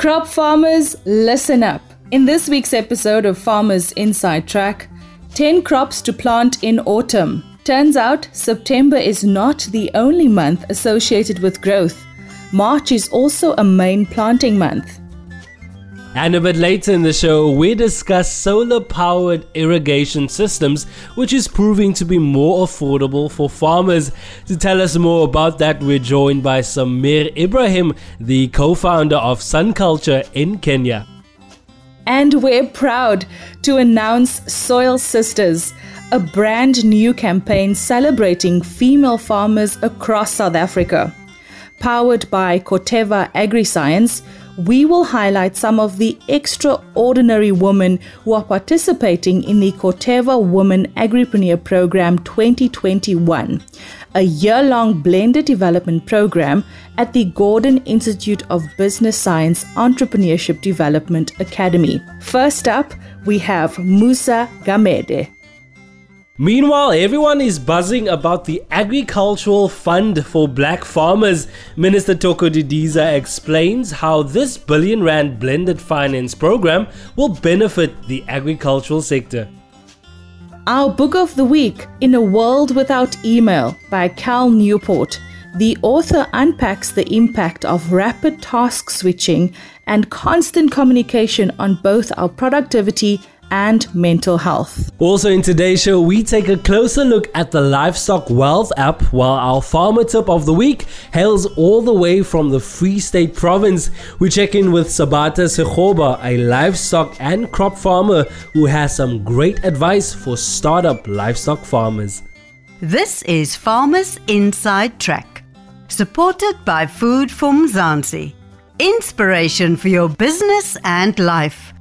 Crop farmers, listen up. In this week's episode of Farmers Inside Track, 10 crops to plant in autumn. Turns out September is not the only month associated with growth. March is also a main planting month. And a bit later in the show, we discuss solar powered irrigation systems, which is proving to be more affordable for farmers. To tell us more about that, we're joined by Samir Ibrahim, the co founder of Sun Culture in Kenya. And we're proud to announce Soil Sisters, a brand new campaign celebrating female farmers across South Africa. Powered by Corteva AgriScience, we will highlight some of the extraordinary women who are participating in the Corteva Women Agripreneur Program 2021, a year long blended development program at the Gordon Institute of Business Science Entrepreneurship Development Academy. First up, we have Musa Gamede. Meanwhile, everyone is buzzing about the Agricultural Fund for Black Farmers. Minister Thoko Didiza explains how this billion rand blended finance program will benefit the agricultural sector. Our book of the week, In a World Without Email by Cal Newport. The author unpacks the impact of rapid task switching and constant communication on both our productivity and mental health. Also, in today's show, we take a closer look at the Livestock Wealth app, while our farmer tip of the week hails all the way from the Free State province. We check in with Sabata Sekhoba, a livestock and crop farmer who has some great advice for startup livestock farmers. This is Farmers Inside Track, supported by Food from Mzansi. Inspiration for your business and life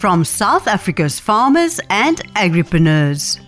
from South Africa's farmers and agripreneurs.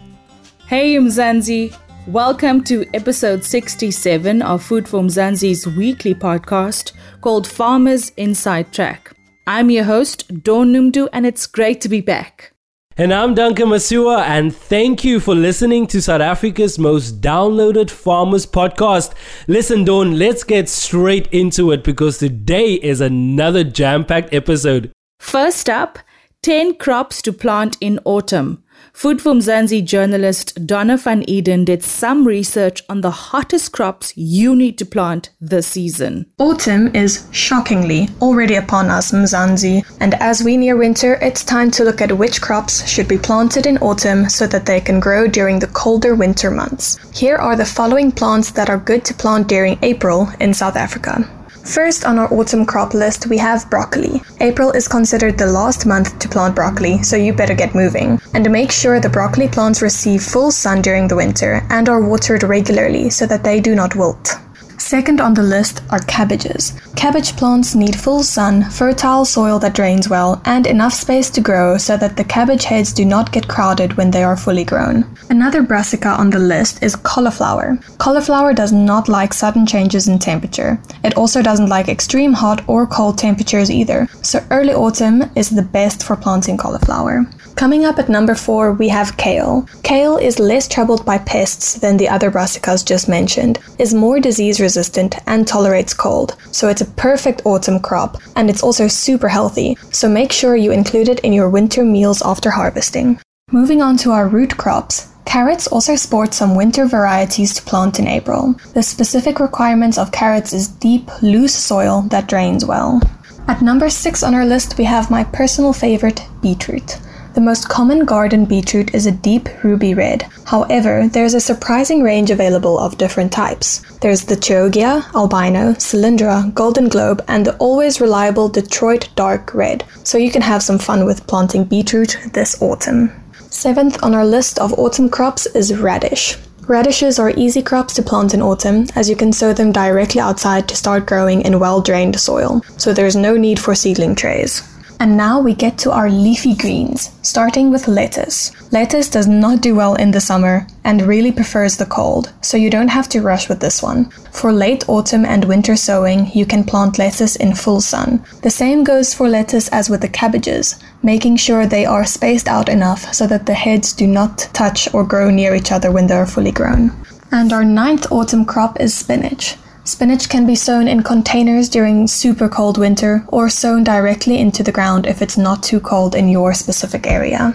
Hey Mzansi, welcome to episode 67 of Food for Mzansi's weekly podcast called Farmers Inside Track. I'm your host, Dawn Noemdoe, and it's great to be back. And I'm Duncan Masiwa, and thank you for listening to South Africa's most downloaded farmers podcast. Listen, Dawn, let's get straight into it because today is another jam packed episode. First up, 10 crops to plant in autumn. Food for Mzansi journalist Dona van Eeden did some research on the hottest crops you need to plant this season. Autumn is shockingly already upon us, Mzansi, and as we near winter, it's time to look at which crops should be planted in autumn so that they can grow during the colder winter months. Here are the following plants that are good to plant during April in South Africa. First on our autumn crop list, we have broccoli. April is considered the last month to plant broccoli, so you better get moving. And make sure the broccoli plants receive full sun during the winter and are watered regularly so that they do not wilt. Second on the list are cabbages. Cabbage plants need full sun, fertile soil that drains well, and enough space to grow so that the cabbage heads do not get crowded when they are fully grown. Another brassica on the list is cauliflower. Cauliflower does not like sudden changes in temperature. It also doesn't like extreme hot or cold temperatures either, so early autumn is the best for planting cauliflower. Coming up at number 4, we have kale. Kale is less troubled by pests than the other brassicas just mentioned, is more disease resistant, and tolerates cold, so it's a perfect autumn crop, and it's also super healthy, so make sure you include it in your winter meals after harvesting. Moving on to our root crops, Carrots also sport some winter varieties to plant in April. The specific requirements of carrots is deep, loose soil that drains well. At number 6 on our list, we have my personal favorite, beetroot. The most common garden beetroot is a deep ruby red. However, there's a surprising range available of different types. There's the Chioggia, Albino, Cylindra, Golden Globe, and the always reliable Detroit Dark Red. So you can have some fun with planting beetroot this autumn. Seventh on our list of autumn crops is radish. Radishes are easy crops to plant in autumn, as you can sow them directly outside to start growing in well drained soil, so there's no need for seedling trays. And now we get to our leafy greens, starting with lettuce. Lettuce does not do well in the summer and really prefers the cold, so you don't have to rush with this one. For late autumn and winter sowing, you can plant lettuce in full sun. The same goes for lettuce as with the cabbages, making sure they are spaced out enough so that the heads do not touch or grow near each other when they are fully grown. And our ninth autumn crop is spinach. Spinach can be sown in containers during super cold winter or sown directly into the ground if it's not too cold in your specific area.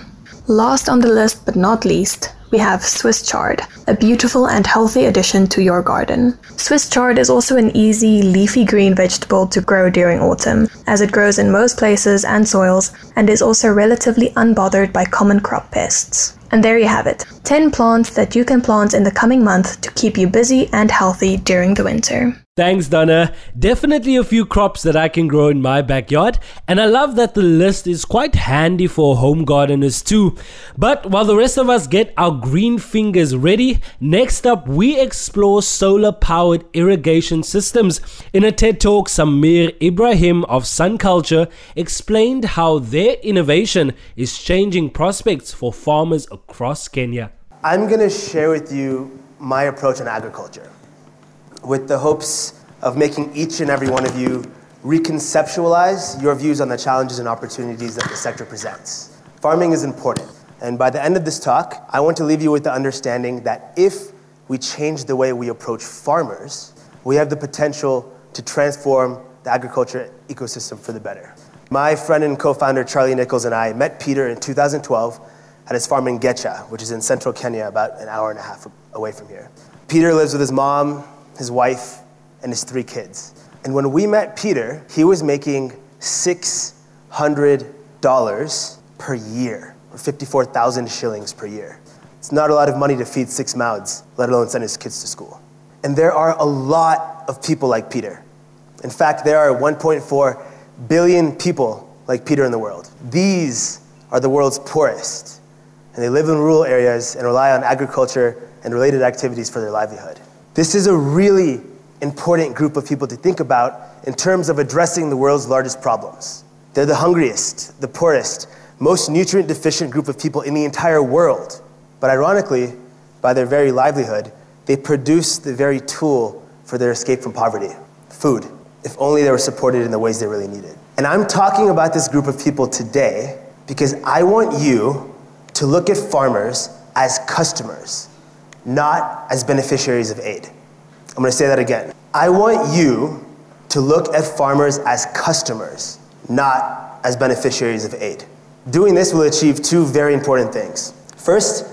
Last on the list but not least, we have Swiss chard, a beautiful and healthy addition to your garden. Swiss chard is also an easy, leafy green vegetable to grow during autumn, as it grows in most places and soils and is also relatively unbothered by common crop pests. And there you have it 10 plants that you can plant in the coming month to keep you busy and healthy during the winter. Thanks, Donna. Definitely a few crops that I can grow in my backyard, and I love that the list is quite handy for home gardeners too. But while the rest of us get our green fingers ready, next up we explore solar powered irrigation systems. In a TED Talk, Samir Ibrahim of Sun Culture explained how their innovation is changing prospects for farmers across Kenya. I'm going to share with you my approach on agriculture with the hopes of making each and every one of you reconceptualize your views on the challenges and opportunities that the sector presents. Farming is important, and by the end of this talk, I want to leave you with the understanding that if we change the way we approach farmers, we have the potential to transform the agriculture ecosystem for the better. My friend and co founder Charlie Nichols and I met Peter in 2012 at his farm in Getcha, which is in central Kenya, about an hour and a half away from here. Peter lives with his mom, his wife, and his three kids. And when we met Peter, he was making $600 per year, or 54,000 shillings per year. It's not a lot of money to feed six mouths, let alone send his kids to school. And there are a lot of people like Peter. In fact, there are 1.4 billion people like Peter in the world. These are the world's poorest, and they live in rural areas and rely on agriculture and related activities for their livelihood. This is a really important group of people to think about in terms of addressing the world's largest problems. They're the hungriest, the poorest, most nutrient deficient group of people in the entire world. But ironically, by their very livelihood, they produce the very tool for their escape from poverty food, if only they were supported in the ways they really needed. And I'm talking about this group of people today because I want you to look at farmers as customers not as beneficiaries of aid. I'm going to say that again. I want you to look at farmers as customers, not as beneficiaries of aid. Doing this will achieve two very important things. First,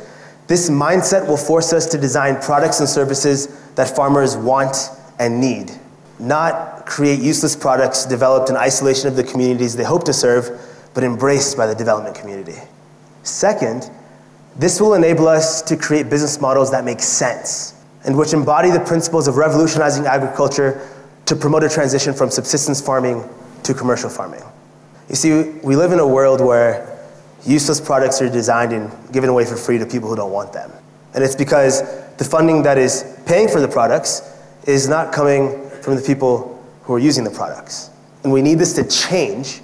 this mindset will force us to design products and services that farmers want and need, not create useless products developed in isolation of the communities they hope to serve, but embraced by the development community. Second, this will enable us to create business models that make sense and which embody the principles of revolutionizing agriculture to promote a transition from subsistence farming to commercial farming. You see, we live in a world where useless products are designed and given away for free to people who don't want them. And it's because the funding that is paying for the products is not coming from the people who are using the products. And we need this to change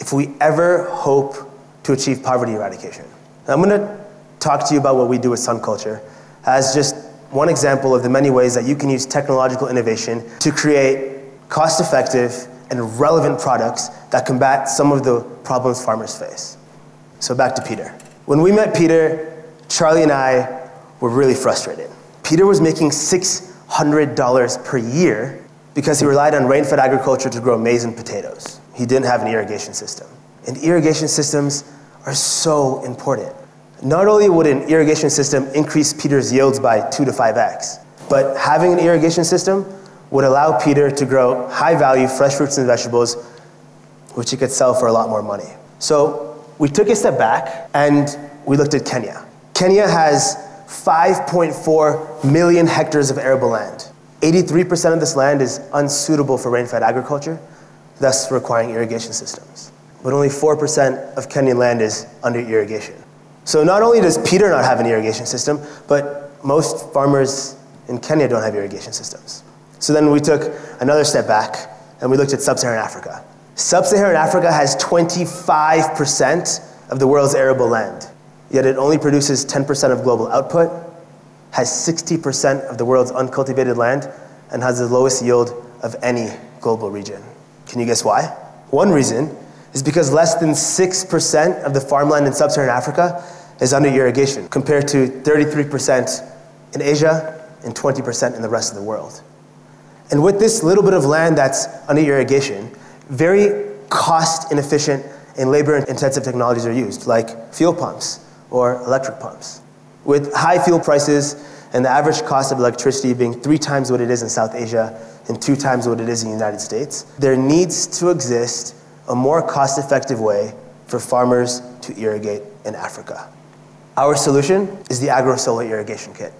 if we ever hope to achieve poverty eradication. I'm going to talk to you about what we do with Sun Culture as just one example of the many ways that you can use technological innovation to create cost effective and relevant products that combat some of the problems farmers face. So, back to Peter. When we met Peter, Charlie and I were really frustrated. Peter was making $600 per year because he relied on rain fed agriculture to grow maize and potatoes. He didn't have an irrigation system. And irrigation systems are so important. Not only would an irrigation system increase Peter's yields by 2 to 5x, but having an irrigation system would allow Peter to grow high value fresh fruits and vegetables, which he could sell for a lot more money. So we took a step back and we looked at Kenya. Kenya has 5.4 million hectares of arable land. 83% of this land is unsuitable for rain fed agriculture, thus requiring irrigation systems. But only 4% of Kenyan land is under irrigation. So not only does Peter not have an irrigation system, but most farmers in Kenya don't have irrigation systems. So then we took another step back and we looked at sub Saharan Africa. Sub Saharan Africa has 25% of the world's arable land, yet it only produces 10% of global output, has 60% of the world's uncultivated land, and has the lowest yield of any global region. Can you guess why? One reason is because less than 6% of the farmland in sub Saharan Africa is under irrigation, compared to 33% in Asia and 20% in the rest of the world. And with this little bit of land that's under irrigation, very cost inefficient and labor intensive technologies are used, like fuel pumps or electric pumps. With high fuel prices and the average cost of electricity being three times what it is in South Asia and two times what it is in the United States, there needs to exist a more cost effective way for farmers to irrigate in Africa. Our solution is the Agro Solar Irrigation Kit.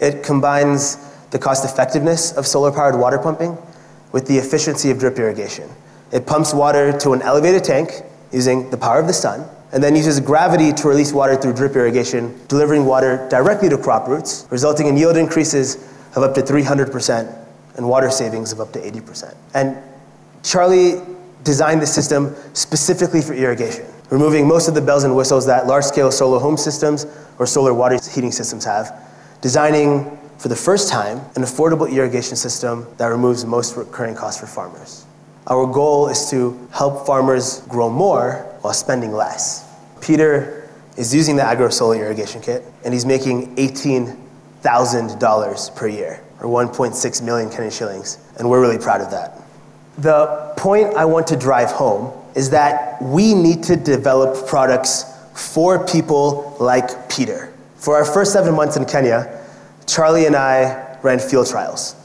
It combines the cost effectiveness of solar powered water pumping with the efficiency of drip irrigation. It pumps water to an elevated tank using the power of the sun, and then uses gravity to release water through drip irrigation, delivering water directly to crop roots, resulting in yield increases of up to 300% and water savings of up to 80%. And Charlie designed the system specifically for irrigation, removing most of the bells and whistles that large scale solar home systems or solar water heating systems have, designing for the first time an affordable irrigation system that removes most recurring costs for farmers. Our goal is to help farmers grow more while spending less. Peter is using the Agro Solar Irrigation Kit, and he's making $18,000 per year, or 1.6 million Kenyan shillings, and we're really proud of that. The point I want to drive home is that we need to develop products for people like Peter. For our first seven months in Kenya, Charlie and I ran field trials.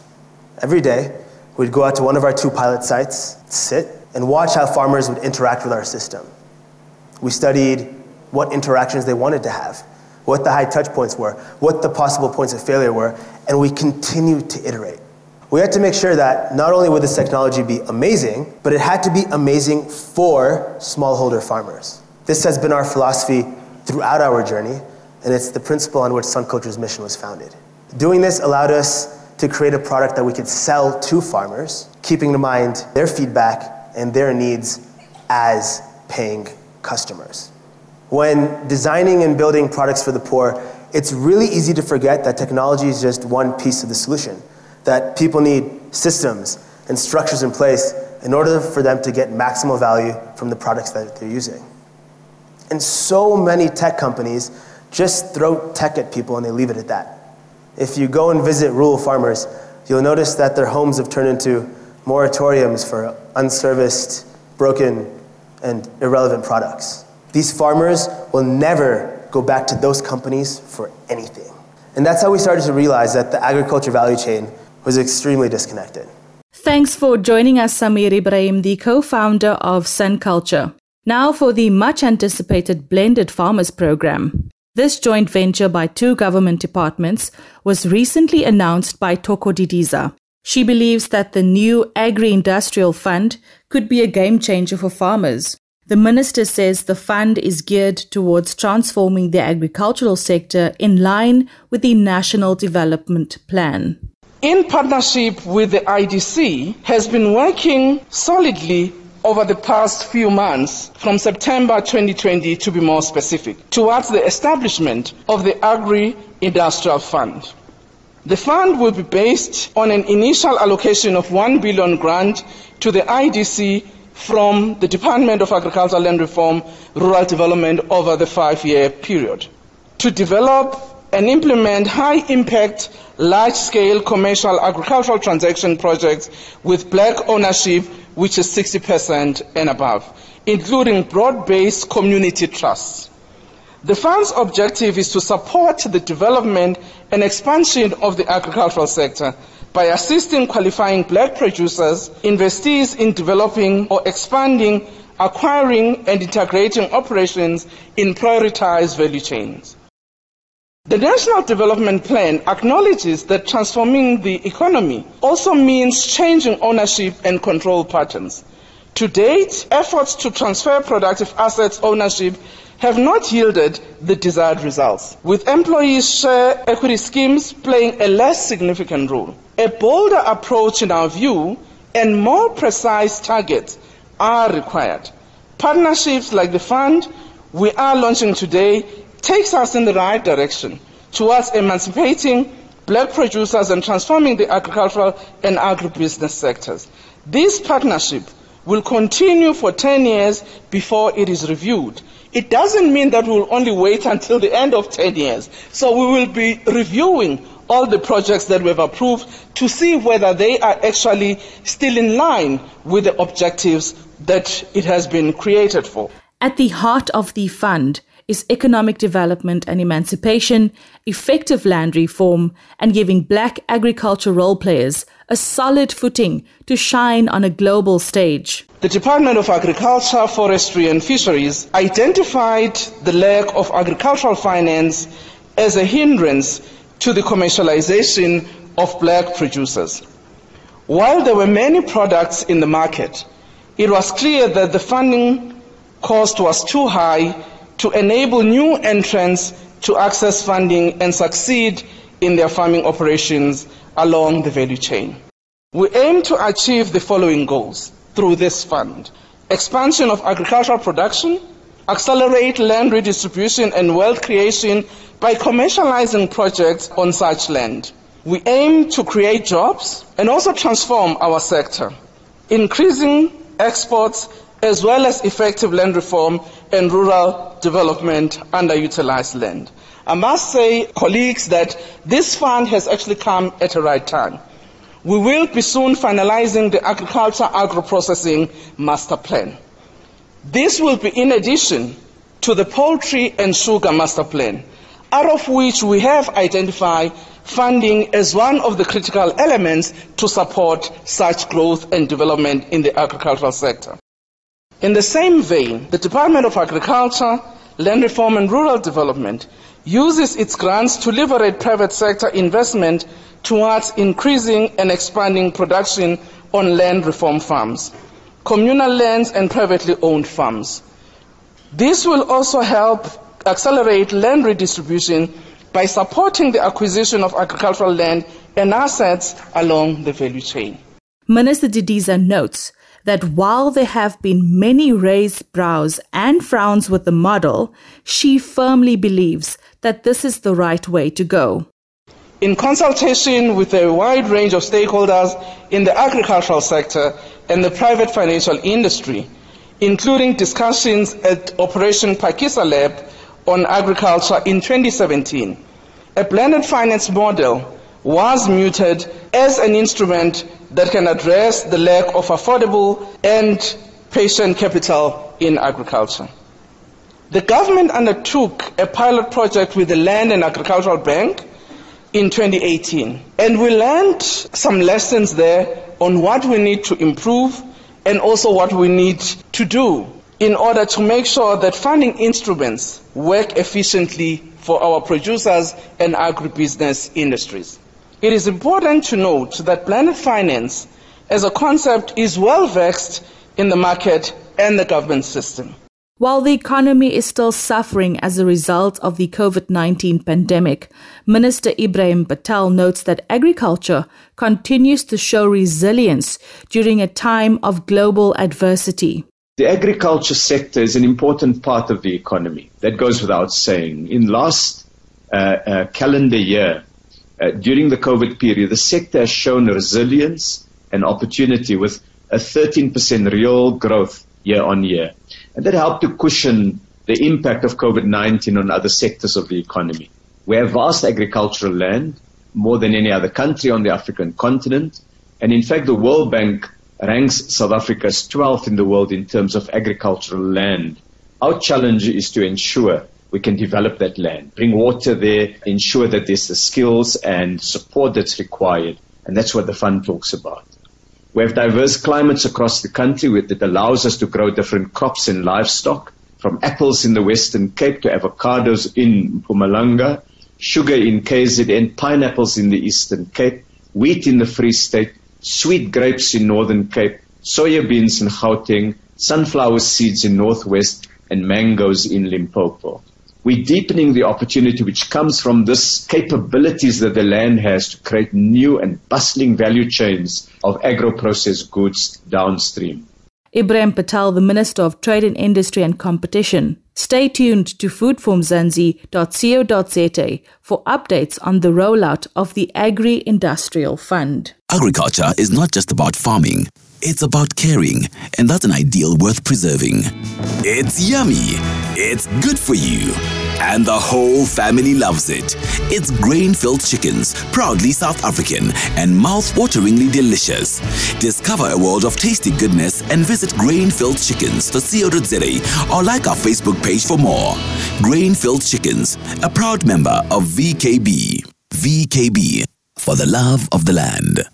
Every day, we'd go out to one of our two pilot sites, sit, and watch how farmers would interact with our system. We studied what interactions they wanted to have, what the high touch points were, what the possible points of failure were, and we continued to iterate. We had to make sure that not only would this technology be amazing, but it had to be amazing for smallholder farmers. This has been our philosophy throughout our journey, and it's the principle on which Sun Culture's mission was founded. Doing this allowed us to create a product that we could sell to farmers, keeping in mind their feedback and their needs as paying customers. When designing and building products for the poor, it's really easy to forget that technology is just one piece of the solution, that people need systems and structures in place in order for them to get maximal value from the products that they're using. And so many tech companies just throw tech at people and they leave it at that. If you go and visit rural farmers, you'll notice that their homes have turned into moratoriums for unserviced, broken, and irrelevant products. These farmers will never go back to those companies for anything. And that's how we started to realize that the agriculture value chain was extremely disconnected. Thanks for joining us, Samir Ibrahim, the co founder of Sun Culture. Now for the much anticipated Blended Farmers Program. This joint venture by two government departments was recently announced by Thoko Didiza. She believes that the new Agri Industrial Fund could be a game changer for farmers. The minister says the fund is geared towards transforming the agricultural sector in line with the National Development Plan. In partnership with the IDC, has been working solidly over the past few months, from September 2020 to be more specific, towards the establishment of the Agri Industrial Fund. The fund will be based on an initial allocation of 1 billion grant to the IDC from the Department of Agriculture, Land Reform, Rural Development over the five year period to develop and implement high impact, large scale commercial agricultural transaction projects with black ownership which is 60% and above, including broad-based community trusts. The fund's objective is to support the development and expansion of the agricultural sector by assisting qualifying black producers, investees in developing or expanding, acquiring and integrating operations in prioritized value chains. The National Development Plan acknowledges that transforming the economy also means changing ownership and control patterns. To date, efforts to transfer productive assets ownership have not yielded the desired results, with employees share equity schemes playing a less significant role. A bolder approach, in our view, and more precise targets are required. Partnerships like the fund we are launching today takes us in the right direction towards emancipating black producers and transforming the agricultural and agribusiness sectors. This partnership will continue for 10 years before it is reviewed. It doesn't mean that we'll only wait until the end of 10 years. So we will be reviewing all the projects that we've approved to see whether they are actually still in line with the objectives that it has been created for. At the heart of the fund is economic development and emancipation, effective land reform, and giving black agriculture role players a solid footing to shine on a global stage. The Department of Agriculture, Forestry and Fisheries identified the lack of agricultural finance as a hindrance to the commercialization of black producers. While there were many products in the market, it was clear that the funding cost was too high to enable new entrants to access funding and succeed in their farming operations along the value chain. We aim to achieve the following goals through this fund expansion of agricultural production, accelerate land redistribution and wealth creation by commercializing projects on such land. We aim to create jobs and also transform our sector, increasing exports as well as effective land reform and rural development underutilized land. I must say, colleagues, that this fund has actually come at the right time. We will be soon finalizing the agriculture agro-processing master plan. This will be in addition to the poultry and sugar master plan, out of which we have identified funding as one of the critical elements to support such growth and development in the agricultural sector. In the same vein, the Department of Agriculture, Land Reform and Rural Development uses its grants to liberate private sector investment towards increasing and expanding production on land reform farms, communal lands and privately owned farms. This will also help accelerate land redistribution by supporting the acquisition of agricultural land and assets along the value chain. Minister Didiza notes that while there have been many raised brows and frowns with the model, she firmly believes that this is the right way to go. In consultation with a wide range of stakeholders in the agricultural sector and the private financial industry, including discussions at Operation Phakisa Lab on agriculture in 2017, a blended finance model was muted as an instrument that can address the lack of affordable and patient capital in agriculture. The government undertook a pilot project with the Land and Agricultural Bank in 2018, and we learned some lessons there on what we need to improve and also what we need to do in order to make sure that funding instruments work efficiently for our producers and agribusiness industries. It is important to note that blended finance as a concept is well vexed in the market and the government system. While the economy is still suffering as a result of the COVID 19 pandemic, Minister Ebrahim Patel notes that agriculture continues to show resilience during a time of global adversity. The agriculture sector is an important part of the economy. That goes without saying. In last uh, uh, calendar year, uh, during the COVID period, the sector has shown resilience and opportunity with a 13% real growth year on year. And that helped to cushion the impact of COVID-19 on other sectors of the economy. We have vast agricultural land, more than any other country on the African continent. And in fact, the World Bank ranks South Africa as 12th in the world in terms of agricultural land. Our challenge is to ensure we can develop that land, bring water there, ensure that there's the skills and support that's required. And that's what the fund talks about. We have diverse climates across the country that allows us to grow different crops and livestock, from apples in the Western Cape to avocados in Mpumalanga, sugar in KZN, pineapples in the Eastern Cape, wheat in the Free State, sweet grapes in Northern Cape, soya beans in Gauteng, sunflower seeds in Northwest, and mangoes in Limpopo we're deepening the opportunity which comes from this capabilities that the land has to create new and bustling value chains of agro-processed goods downstream. Ebrahim Patel, the Minister of Trade and Industry and Competition. Stay tuned to foodformzansi.co.za for updates on the rollout of the Agri-Industrial Fund. Agriculture is not just about farming It's about caring, and that's an ideal worth preserving. It's yummy. It's good for you. And the whole family loves it. It's grain filled chickens, proudly South African and mouth-wateringly delicious. Discover a world of tasty goodness and visit grainfilledchickens.co.za or like our Facebook page for more. Grain Filled Chickens, a proud member of VKB. VKB, for the love of the land.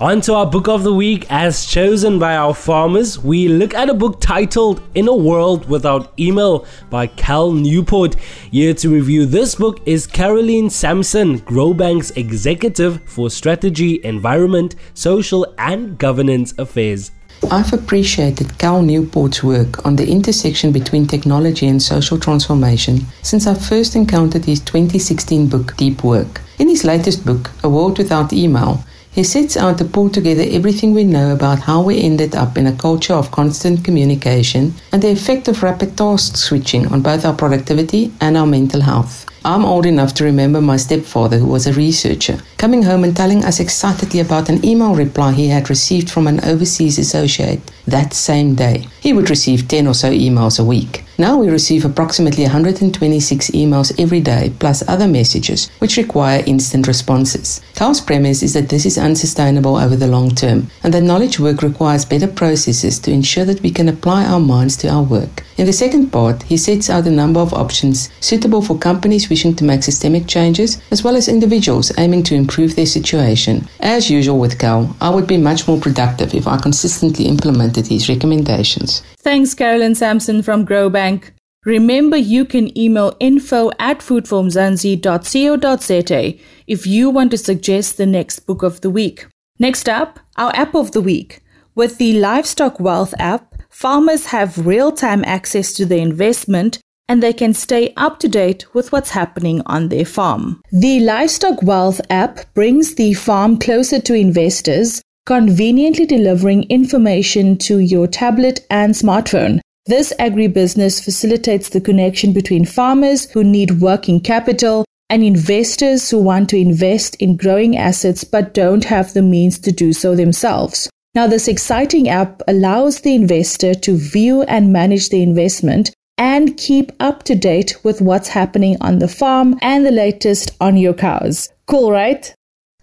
On to our book of the week, as chosen by our farmers. We look at a book titled In a World Without Email by Cal Newport. Here to review this book is Caroline Sampson, Grobank's executive for strategy, environment, social, and governance affairs. I've appreciated Cal Newport's work on the intersection between technology and social transformation since I first encountered his 2016 book, Deep Work. In his latest book, A World Without Email, he sets out to pull together everything we know about how we ended up in a culture of constant communication and the effect of rapid task switching on both our productivity and our mental health. I'm old enough to remember my stepfather, who was a researcher, coming home and telling us excitedly about an email reply he had received from an overseas associate that same day. He would receive 10 or so emails a week. Now we receive approximately 126 emails every day, plus other messages, which require instant responses. Cal's premise is that this is unsustainable over the long term, and that knowledge work requires better processes to ensure that we can apply our minds to our work. In the second part, he sets out a number of options suitable for companies wishing to make systemic changes, as well as individuals aiming to improve their situation. As usual with Cal, I would be much more productive if I consistently implemented his recommendations. Thanks, Carolyn Sampson from Grobank. Remember, you can email info at foodformzansi.co.za if you want to suggest the next book of the week. Next up, our app of the week. With the Livestock Wealth app, farmers have real time access to their investment and they can stay up to date with what's happening on their farm. The Livestock Wealth app brings the farm closer to investors, conveniently delivering information to your tablet and smartphone. This agribusiness facilitates the connection between farmers who need working capital and investors who want to invest in growing assets but don't have the means to do so themselves. Now, this exciting app allows the investor to view and manage the investment and keep up to date with what's happening on the farm and the latest on your cows. Cool, right?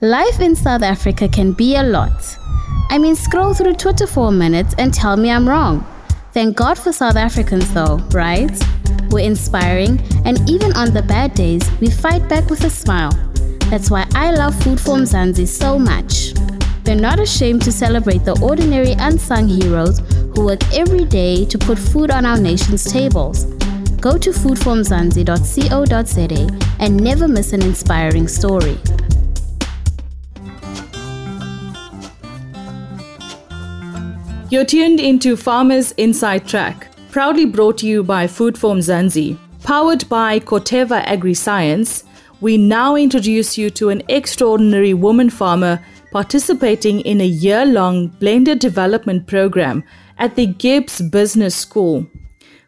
Life in South Africa can be a lot. I mean, scroll through Twitter for a minute and tell me I'm wrong. Thank God for South Africans, though, right? We're inspiring, and even on the bad days, we fight back with a smile. That's why I love Food for Mzansi so much. They're not ashamed to celebrate the ordinary unsung heroes who work every day to put food on our nation's tables. Go to foodformzansi.co.za and never miss an inspiring story. You're tuned into Farmers Inside Track, proudly brought to you by Food for Mzansi. Powered by Corteva Agri-Science, we now introduce you to an extraordinary woman farmer participating in a year-long blended development program at the GIBS Business School.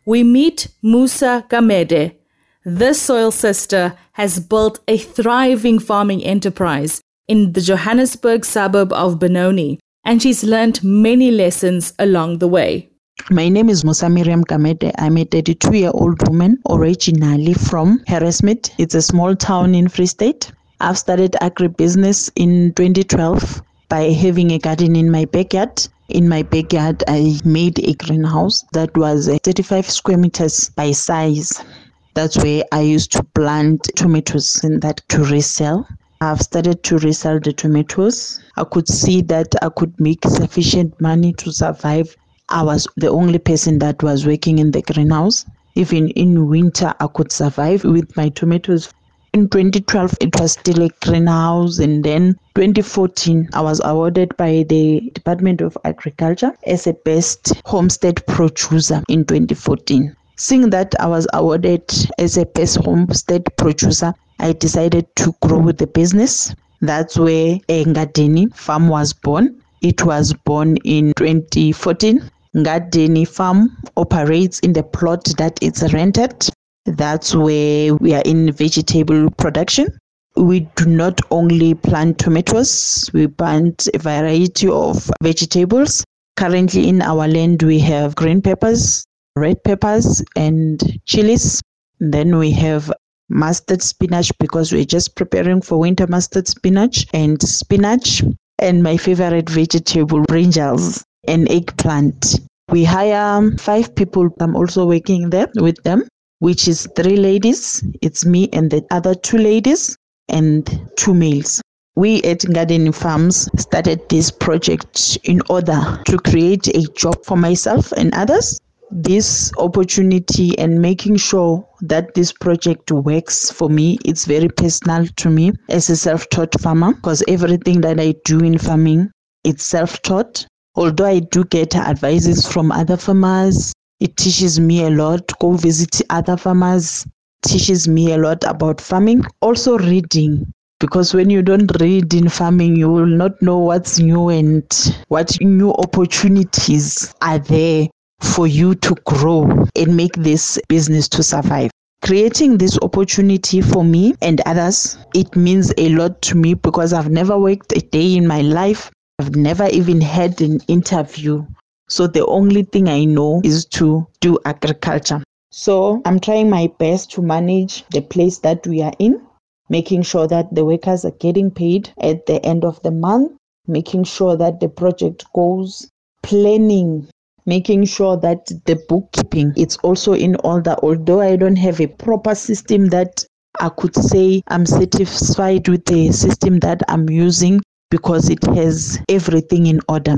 We meet Musa Gamede. This soil sister has built a thriving farming enterprise in the Johannesburg suburb of Benoni and she's learned many lessons along the way. My name is Musa Miriam Kamete. I'm a 32 year old woman originally from Harrismith. It's a small town in Free State. I've started agribusiness in 2012 by having a garden in my backyard. In my backyard, I made a greenhouse that was 35 square meters by size. That's where I used to plant tomatoes in that to resell. I've started to resell the tomatoes. I could see that I could make sufficient money to survive. I was the only person that was working in the greenhouse. Even in winter, I could survive with my tomatoes. In 2012, it was still a greenhouse, and then 2014, I was awarded by the Department of Agriculture as a best homestead producer in 2014. Seeing that I was awarded as a best homestead producer, I decided to grow the business. That's where Ngadeni Farm was born. It was born in 2014. Ngadeni Farm operates in the plot that it's rented. That's where we are in vegetable production. we do not only plant tomatoes, we plant a variety of vegetables. Currently in our land, we have green peppers, red peppers, and chilies. Then we have mustard spinach because we're just preparing for winter mustard spinach and spinach. And my favorite vegetable, brinjals and eggplant. We hire five people. I'm also working there with them, which is three ladies. It's me and the other two ladies and two males. We at Garden Farms started this project in order to create a job for myself and others. This opportunity and making sure that this project works for me, it's very personal to me as a self taught farmer because everything that I do in farming, it's self taught. Although I do get advices from other farmers, it teaches me a lot. Go visit other farmers, teaches me a lot about farming. Also, reading. Because when you don't read in farming, you will not know what's new and what new opportunities are there for you to grow and make this business to survive. Creating this opportunity for me and others, it means a lot to me because I've never worked a day in my life. I've never even had an interview. So the only thing I know is to do agriculture. So I'm trying my best to manage the place that we are in, making sure that the workers are getting paid at the end of the month, making sure that the project goes, planning, making sure that the bookkeeping it's also in order. Although I don't have a proper system that I could say I'm satisfied with the system that I'm using because it has everything in order.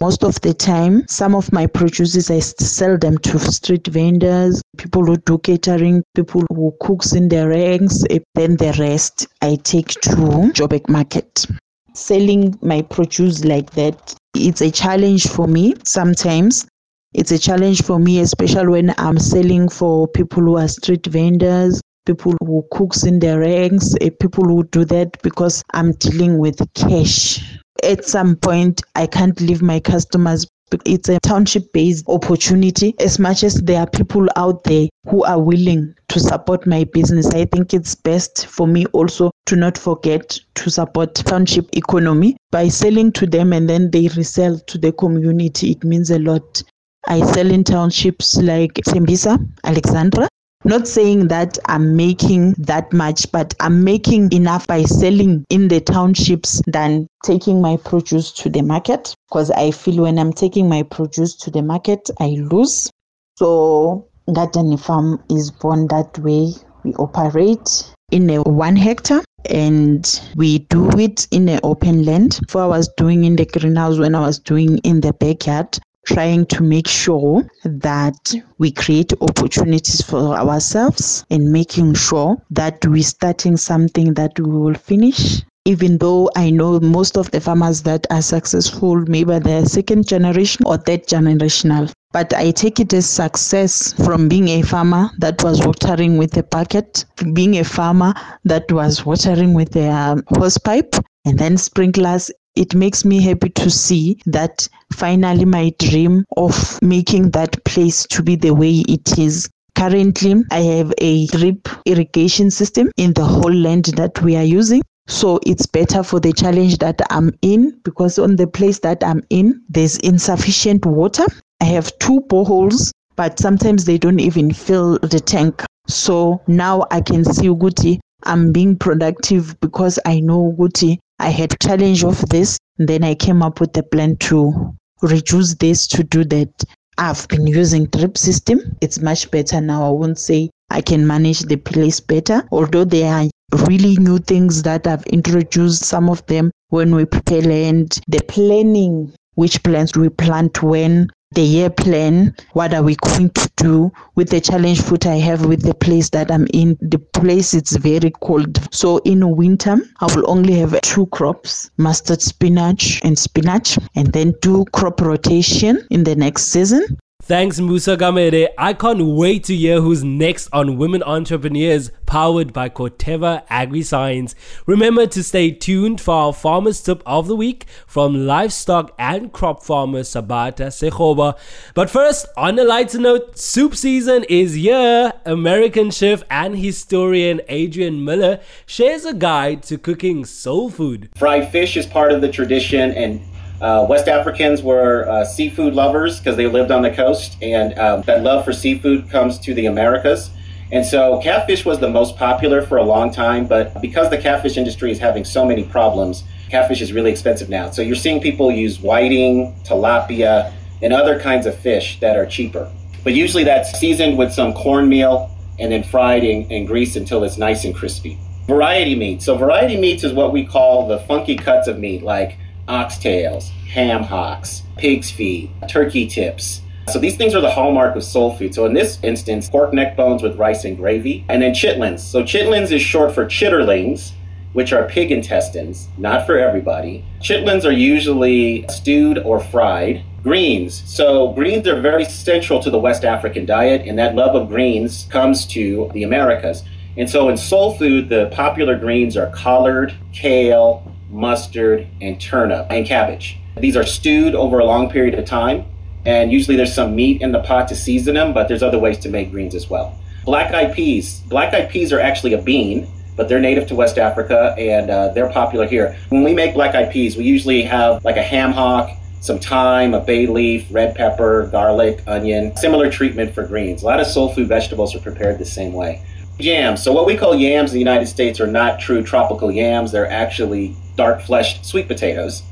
Most of the time, some of my produces, I sell them to street vendors, people who do catering, people who cooks in their ranks. and Then the rest I take to Joburg Market. Selling my produce like that, it's a challenge for me sometimes. It's a challenge for me, especially when I'm selling for people who are street vendors, people who cooks in their ranks, eh, people who do that because I'm dealing with cash at some point I can't leave my customers. It's a township based opportunity. As much as there are people out there who are willing to support my business, I think it's best for me also to not forget to support township economy by selling to them and then they resell to the community. It means a lot. I sell in townships like Tembisa, Alexandra, not saying that I'm making that much, but I'm making enough by selling in the townships than taking my produce to the market. Because I feel when I'm taking my produce to the market, I lose. So Garden Farm is born that way. We operate in a one hectare and we do it in an open land. For I was doing in the greenhouse when I was doing in the backyard, trying to make sure that we create opportunities for ourselves and making sure that we're starting something that we will finish. Even though I know most of the farmers that are successful, maybe they're second generation or third generational. But I take it as success from being a farmer that was watering with a bucket, being a farmer that was watering with a hose pipe, and then sprinklers it makes me happy to see that finally my dream of making that place to be the way it is Currently, I have a drip irrigation system in the whole land that we are using. So it's better for the challenge that I'm in because on the place that I'm in, there's insufficient water. I have two boreholes, but sometimes they don't even fill the tank. So now I can see Uguti, I'm being productive because I know Uguti, I had challenge of this. Then I came up with a plan to reduce this to do that. I've been using drip system. It's much better now. I won't say I can manage the place better, although there are really new things that I've introduced. Some of them when we prepare land, the planning, which plants we plant when, the year plan. What are we going to do with the challenge foot I have with the place that I'm in? The place it's very cold. So in winter, I will only have two crops, mustard spinach and spinach, and then do crop rotation in the next season. Thanks, Musa Gamere. I can't wait to hear who's next on Women Entrepreneurs, powered by Corteva AgriScience. Remember to stay tuned for our Farmers Tip of the Week from livestock and crop farmer Sabata Sekhoba. But first, on a lighter note, soup season is here. American chef and historian Adrian Miller shares a guide to cooking soul food. Fried fish is part of the tradition, and uh, West Africans were uh, seafood lovers because they lived on the coast, and um, that love for seafood comes to the Americas. And so catfish was the most popular for a long time, but because the catfish industry is having so many problems, catfish is really expensive now. So you're seeing people use whiting, tilapia, and other kinds of fish that are cheaper. But usually that's seasoned with some cornmeal and then fried in, in grease until it's nice and crispy. Variety meat. So variety meats is what we call the funky cuts of meat, like oxtails, ham hocks, pig's feet, turkey tips. So these things are the hallmark of soul food. So in this instance, pork neck bones with rice and gravy, and then chitlins. So chitlins is short for chitterlings, which are pig intestines, not for everybody. Chitlins are usually stewed or fried. Greens. So greens are very central to the West African diet, and that love of greens comes to the Americas. And so in soul food, the popular greens are collard, kale, mustard, and turnip, and cabbage. These are stewed over a long period of time, and usually there's some meat in the pot to season them, but there's other ways to make greens as well. Black eyed peas. Black eyed peas are actually a bean, but they're native to West Africa and uh, they're popular here. When we make black eyed peas, we usually have like a ham hock, some thyme, a bay leaf, red pepper, garlic, onion. Similar treatment for greens. A lot of soul food vegetables are prepared the same way. Yams. So what we call yams in the United States are not true tropical yams. They're actually dark fleshed sweet potatoes.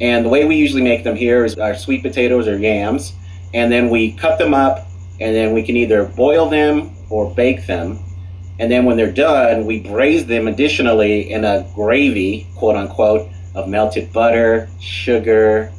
And the way we usually make them here is our sweet potatoes or yams, and then we cut them up, and then we can either boil them or bake them. And then when they're done, we braise them additionally in a gravy, quote unquote, of melted butter, sugar,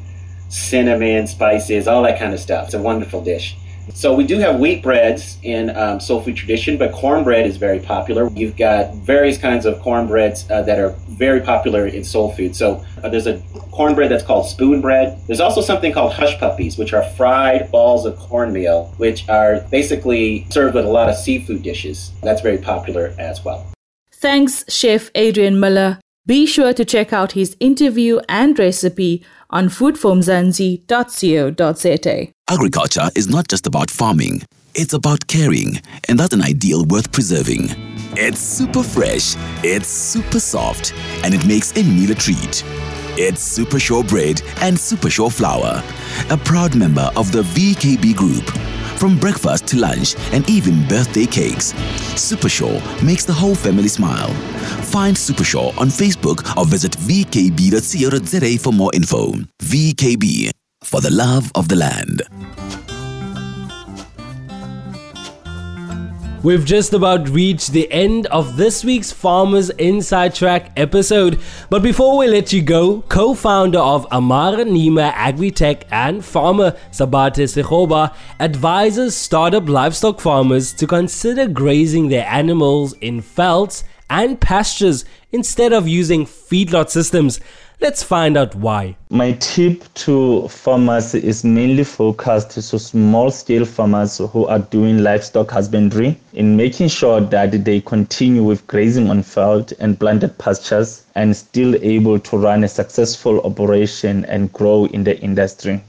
cinnamon, spices, all that kind of stuff. It's a wonderful dish. So we do have wheat breads in um, soul food tradition, but cornbread is very popular. You've got various kinds of cornbreads uh, that are very popular in soul food. So uh, there's a cornbread that's called spoon bread. There's also something called hush puppies, which are fried balls of cornmeal, which are basically served with a lot of seafood dishes. That's very popular as well. Thanks, Chef Adrian Miller. Be sure to check out his interview and recipe on foodformzansi.co.za. Agriculture is not just about farming, it's about caring, and that's an ideal worth preserving. It's super fresh, it's super soft, and it makes a meal a treat. It's Super Sure Bread and Super Sure Flour, a proud member of the VKB Group. From breakfast to lunch and even birthday cakes, Super Sure makes the whole family smile. Find Super Sure on Facebook or visit vkb.co.za for more info. VKB, for the love of the land. We've just about reached the end of this week's Farmers Inside Track episode. But before we let you go, co founder of Amara Nima Agritech and farmer Sabate Sekhoba advises startup livestock farmers to consider grazing their animals in velds and pastures instead of using feedlot systems. Let's find out why. My tip to farmers is mainly focused to small scale farmers who are doing livestock husbandry in making sure that they continue with grazing on veld and planted pastures and still able to run a successful operation and grow in the industry.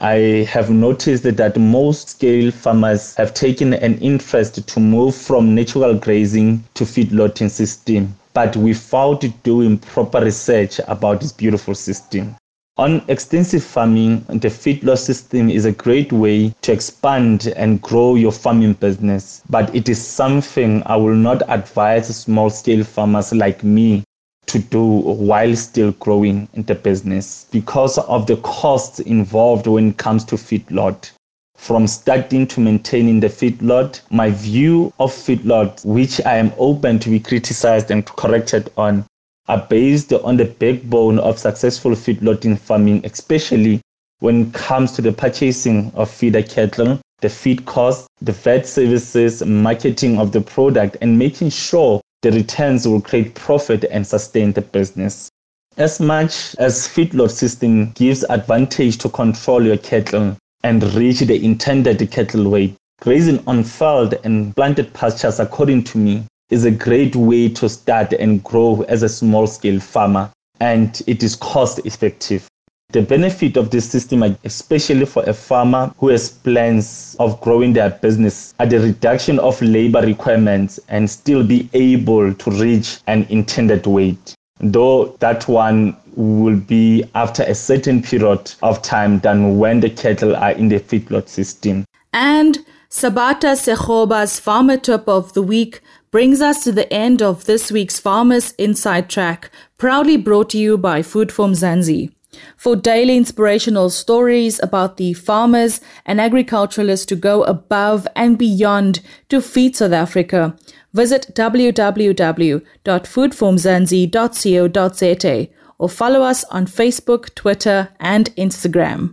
I have noticed that most scale farmers have taken an interest to move from natural grazing to feedlotting system but without doing proper research about this beautiful system. On extensive farming, the feedlot system is a great way to expand and grow your farming business, but it is something I will not advise small scale farmers like me to do while still growing in the business because of the costs involved when it comes to feedlot from starting to maintaining the feedlot. My view of feedlot, which I am open to be criticized and corrected on, are based on the backbone of successful feedlotting farming, especially when it comes to the purchasing of feeder cattle, the feed cost, the vet services, marketing of the product, and making sure the returns will create profit and sustain the business. As much as feedlot system gives advantage to control your cattle, and reach the intended cattle weight. Grazing on field and planted pastures, according to me, is a great way to start and grow as a small scale farmer, and it is cost effective. The benefit of this system, especially for a farmer who has plans of growing their business, are the reduction of labor requirements and still be able to reach an intended weight. Though that one will be after a certain period of time than when the cattle are in the feedlot system. And Sabata Sekgoba's Farmer Tip of the Week brings us to the end of this week's Farmers Inside Track, proudly brought to you by Food for Mzansi. For daily inspirational stories about the farmers and agriculturalists to go above and beyond to feed South Africa, visit www.foodformzansi.co.za or follow us on Facebook, Twitter, and Instagram.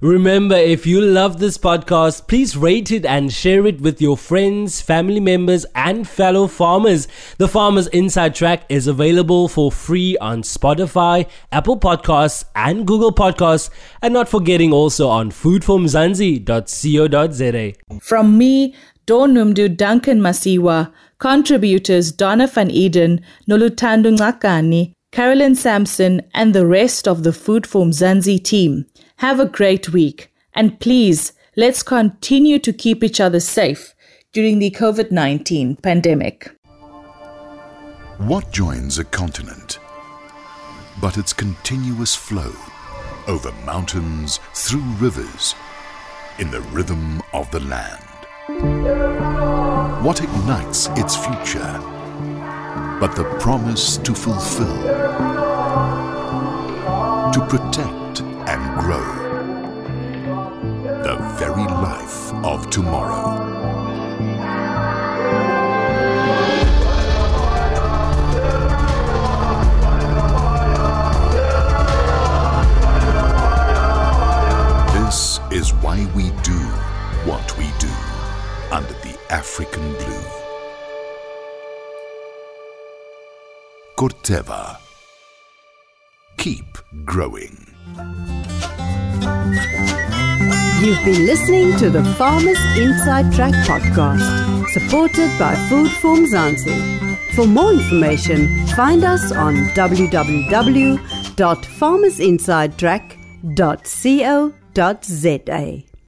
Remember, if you love this podcast, please rate it and share it with your friends, family members, and fellow farmers. The Farmers Inside Track is available for free on Spotify, Apple Podcasts, and Google Podcasts, and not forgetting also on foodformzansi.co.za. From me, Dawn Noemdoe Duncan Masiwa, contributors Dona van Eeden, Noluthando Ngcakani, Carolyn Sampson, and the rest of the Food for Mzansi team. Have a great week. And please, let's continue to keep each other safe during the COVID 19 pandemic. What joins a continent? But its continuous flow over mountains, through rivers, in the rhythm of the land. What ignites its future? But the promise to fulfill, to protect grow. The very life of tomorrow. This is why we do what we do under the African blue. Corteva. Keep growing. You've been listening to the Farmers Inside Track podcast, supported by Food for Mzansi. For more information, find us on www.farmersinsidetrack.co.za.